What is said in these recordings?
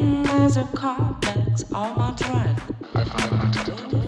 There's a complex on my track.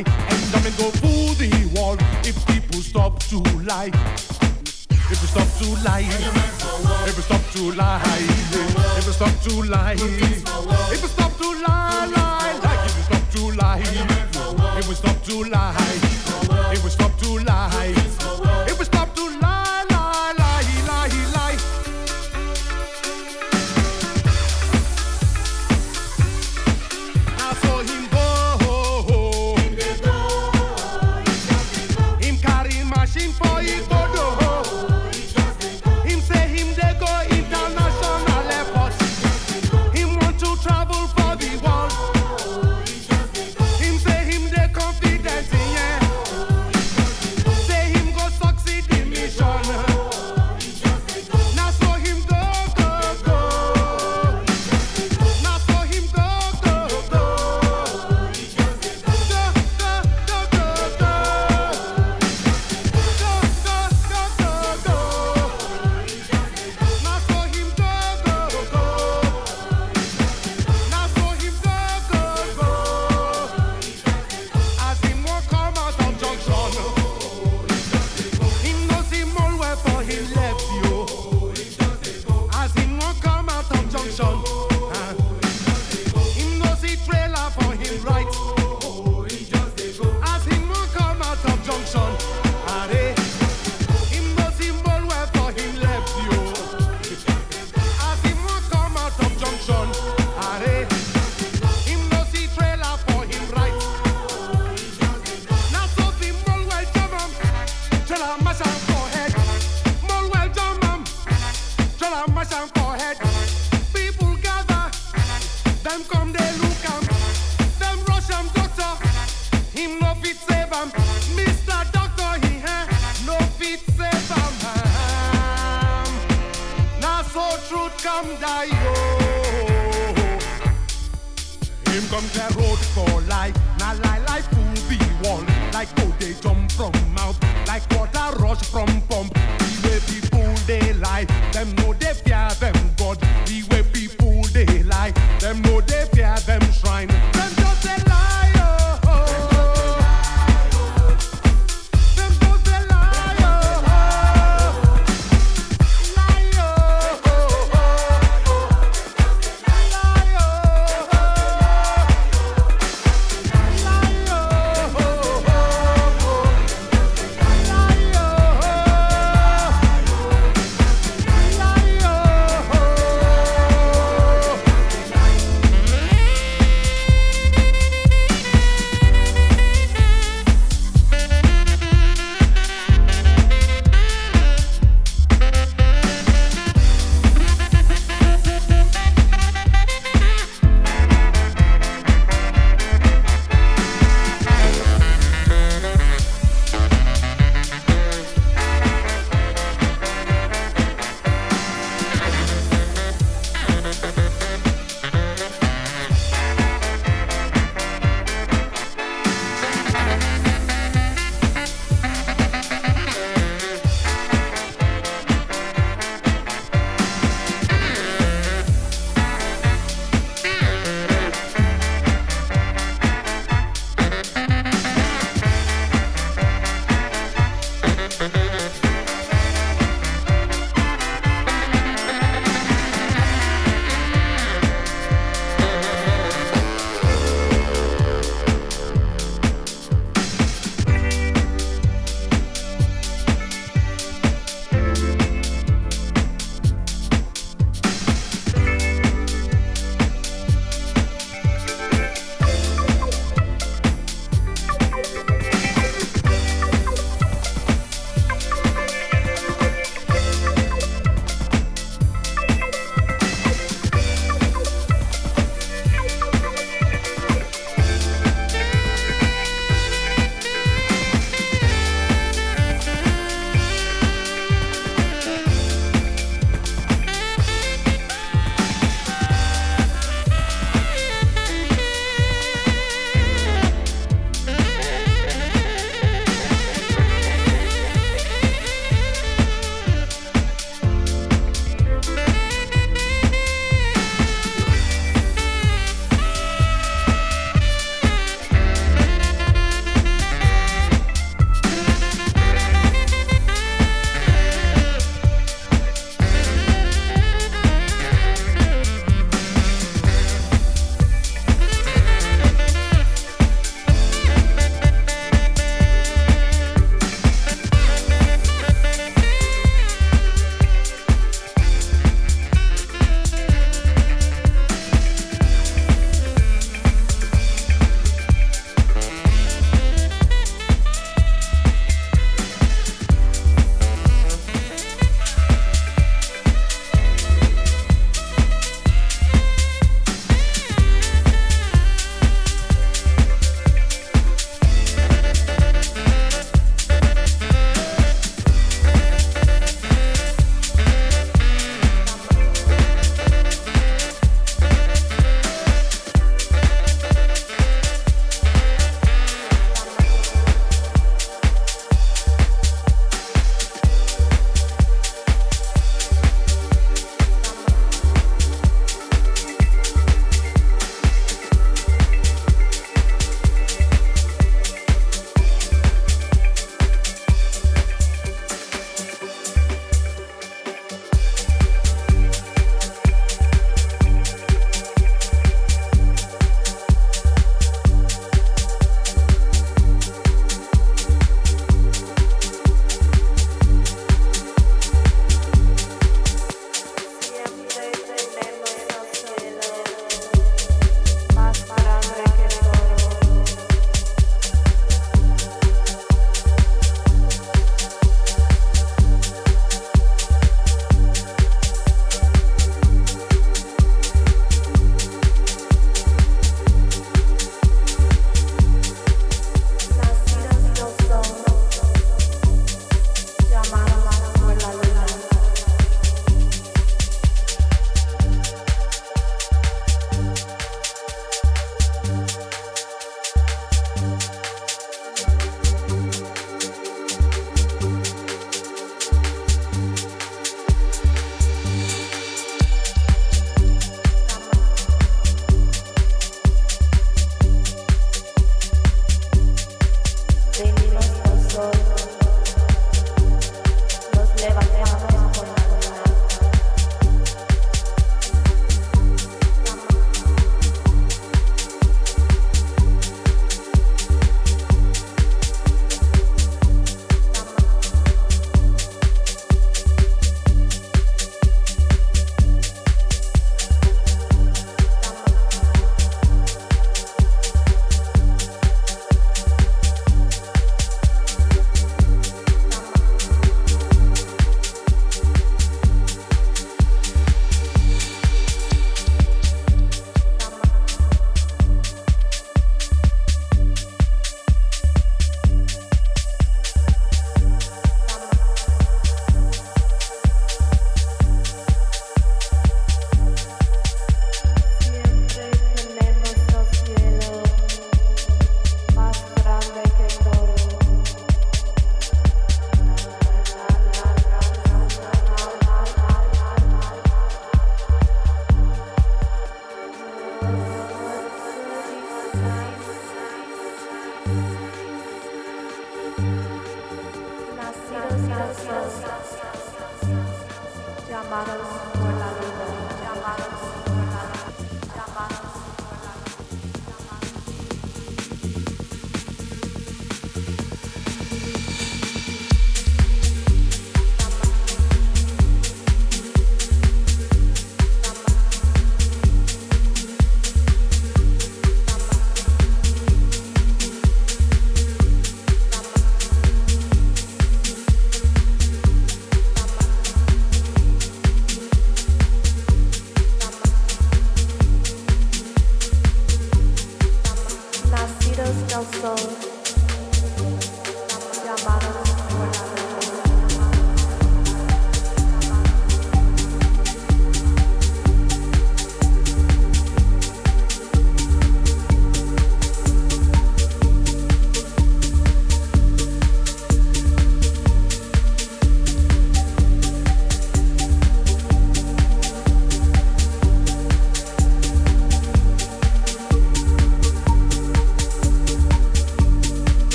and I'm gonna go through the wall if people stop to lie.